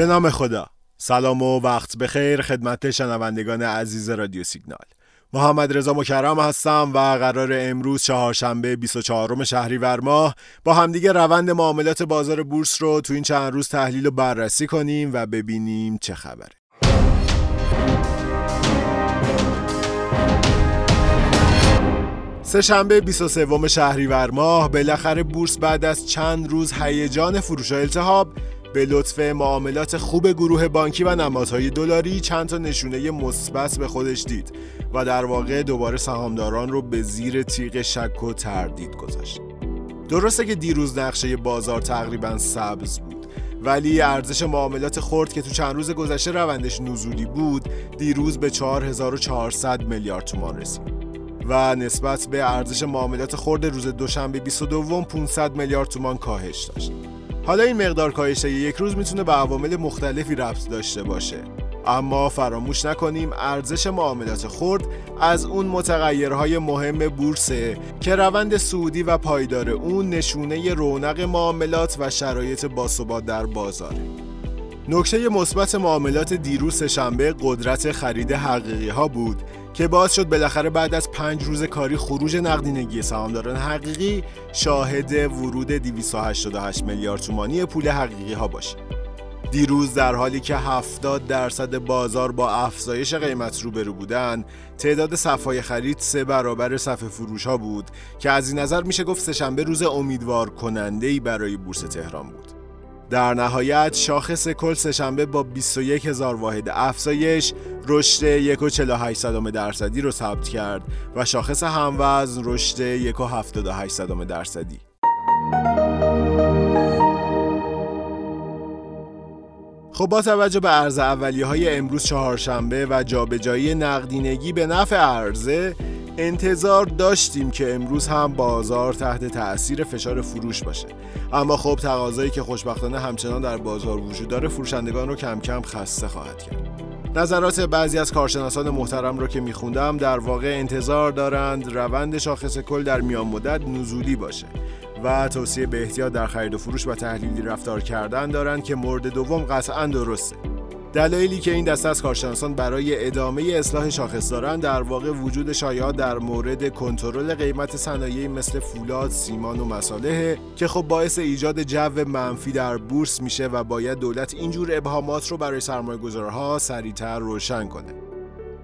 به نام خدا. سلام و وقت بخیر خدمت شنوندگان عزیز رادیو سیگنال. محمد رضا مکرم هستم و قرار امروز چهارشنبه 24 شهریور ماه با همدیگه روند معاملات بازار بورس رو تو این چند روز تحلیل و بررسی کنیم و ببینیم چه خبره. سهشنبه 23 شهریور ماه بالاخره بورس بعد از چند روز هیجان فروش و التهاب به لطف معاملات خوب گروه بانکی و نمادهای دلاری چند تا نشونه مثبت به خودش دید و در واقع دوباره سهامداران رو به زیر تیغ شک و تردید گذاشت. درسته که دیروز نقشه بازار تقریبا سبز بود ولی ارزش معاملات خرد که تو چند روز گذشته روندش نزولی بود دیروز به 4400 میلیارد تومان رسید و نسبت به ارزش معاملات خرد روز دوشنبه 22 500 میلیارد تومان کاهش داشت. حالا این مقدار کاهش یک روز می‌تونه به عوامل مختلفی ربط داشته باشه. اما فراموش نکنیم ارزش معاملات خرد از اون متغیرهای مهم بورسه که روند سعودی و پایدار اون نشونه رونق معاملات و شرایط باثبات در بازاره نکته مثبت معاملات دیروز شنبه قدرت خرید حقیقی ها بود که باعث شد بالاخره بعد از پنج روز کاری خروج نقدینگی سهامداران حقیقی شاهد ورود 288 میلیارد تومانی پول حقیقی ها باشیم. دیروز در حالی که 70 درصد بازار با افزایش قیمت روبرو بودن تعداد صفهای خرید سه برابر صفحه فروش ها بود که از این نظر میشه گفت سهشنبه روز امیدوار کننده ای برای بورس تهران بود در نهایت شاخص کل سهشنبه با 21 هزار واحد افزایش رشد 1.48 درصدی رو ثبت کرد و شاخص هموزن رشد 1.78 درصدی. خب با توجه به عرض اولیه های امروز چهارشنبه و جابجایی نقدینگی به نفع عرضه انتظار داشتیم که امروز هم بازار تحت تأثیر فشار فروش باشه. اما خب تقاضایی که خوشبختانه همچنان در بازار وجود داره فروشندگان رو کم کم خسته خواهد کرد. نظرات بعضی از کارشناسان محترم رو که میخوندم در واقع انتظار دارند روند شاخص کل در میان مدت نزولی باشه و توصیه به احتیاط در خرید و فروش و تحلیلی رفتار کردن دارند که مورد دوم قطعا درسته. دلایلی که این دسته از کارشناسان برای ادامه اصلاح شاخص دارند در واقع وجود شایعات در مورد کنترل قیمت صنایعی مثل فولاد، سیمان و مصالح که خب باعث ایجاد جو منفی در بورس میشه و باید دولت اینجور ابهامات رو برای سرمایه‌گذارها سریعتر روشن کنه.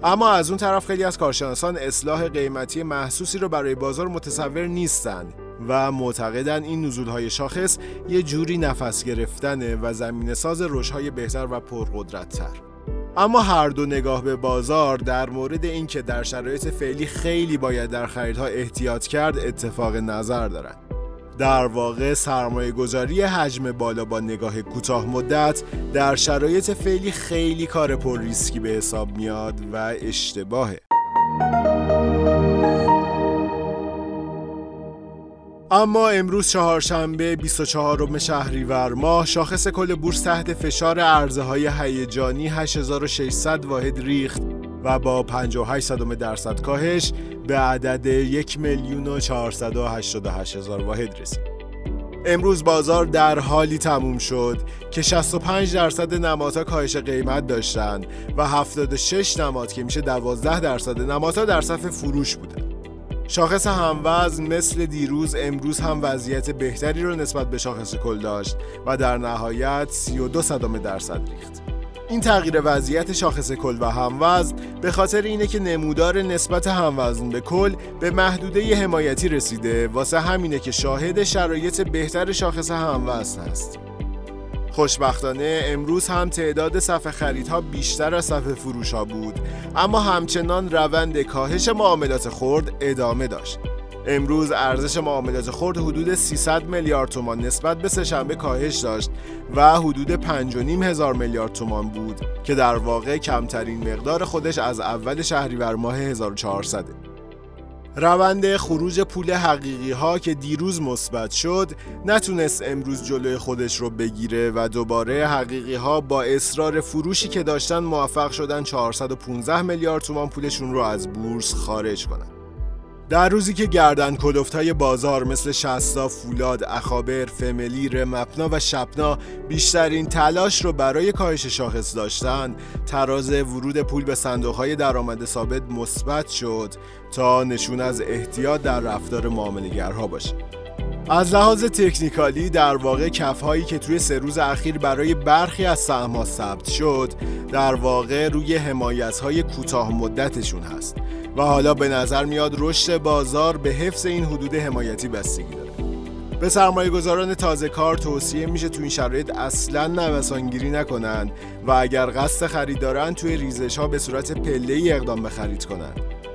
اما از اون طرف خیلی از کارشناسان اصلاح قیمتی محسوسی رو برای بازار متصور نیستند و معتقدن این نزولهای شاخص یه جوری نفس گرفتنه و زمین ساز رشدهای بهتر و پرقدرتتر اما هر دو نگاه به بازار در مورد اینکه در شرایط فعلی خیلی باید در خریدها احتیاط کرد اتفاق نظر دارند. در واقع سرمایه گذاری حجم بالا با نگاه کوتاه مدت در شرایط فعلی خیلی کار پر ریسکی به حساب میاد و اشتباهه. اما امروز چهارشنبه 24 شهریور ماه شاخص کل بورس تحت فشار عرضه های هیجانی 8600 واحد ریخت و با 58 درصد کاهش به عدد 1 میلیون و 488 هزار واحد رسید. امروز بازار در حالی تموم شد که 65 درصد نمادها کاهش قیمت داشتند و 76 نماد که میشه 12 درصد نمادها در صف فروش بودند. شاخص هموزن مثل دیروز امروز هم وضعیت بهتری رو نسبت به شاخص کل داشت و در نهایت 32 صدام درصد ریخت. این تغییر وضعیت شاخص کل و هموزن به خاطر اینه که نمودار نسبت هموزن به کل به محدوده حمایتی رسیده واسه همینه که شاهد شرایط بهتر شاخص هموزن هست. خوشبختانه امروز هم تعداد صفحه خریدها بیشتر از صفحه فروش ها بود. اما همچنان روند کاهش معاملات خرد ادامه داشت. امروز ارزش معاملات خرد حدود 300 میلیارد تومان نسبت به سهشنبه کاهش داشت و حدود 5.5 هزار میلیارد تومان بود که در واقع کمترین مقدار خودش از اول شهریور ماه 1400 روند خروج پول حقیقی ها که دیروز مثبت شد نتونست امروز جلوی خودش رو بگیره و دوباره حقیقی ها با اصرار فروشی که داشتن موفق شدن 415 میلیارد تومان پولشون رو از بورس خارج کنن. در روزی که گردن کلفت های بازار مثل شستا، فولاد، اخابر، فملی، رمپنا و شپنا بیشترین تلاش رو برای کاهش شاخص داشتن تراز ورود پول به صندوق های درآمد ثابت مثبت شد تا نشون از احتیاط در رفتار معاملگرها باشه. از لحاظ تکنیکالی در واقع کفهایی که توی سه روز اخیر برای برخی از سهم‌ها ثبت شد در واقع روی حمایت های کوتاه مدتشون هست. و حالا به نظر میاد رشد بازار به حفظ این حدود حمایتی بستگی داره. به سرمایه گذاران تازه کار توصیه میشه تو این شرایط اصلا نوسانگیری نکنن و اگر قصد خرید دارن توی ریزش ها به صورت پله اقدام به خرید کنن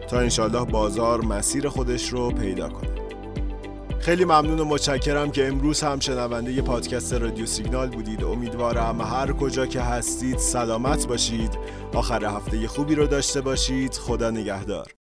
تا انشالله بازار مسیر خودش رو پیدا کنه. خیلی ممنون و متشکرم که امروز هم شنونده ی پادکست رادیو سیگنال بودید. امیدوارم هر کجا که هستید سلامت باشید. آخر هفته خوبی رو داشته باشید. خدا نگهدار.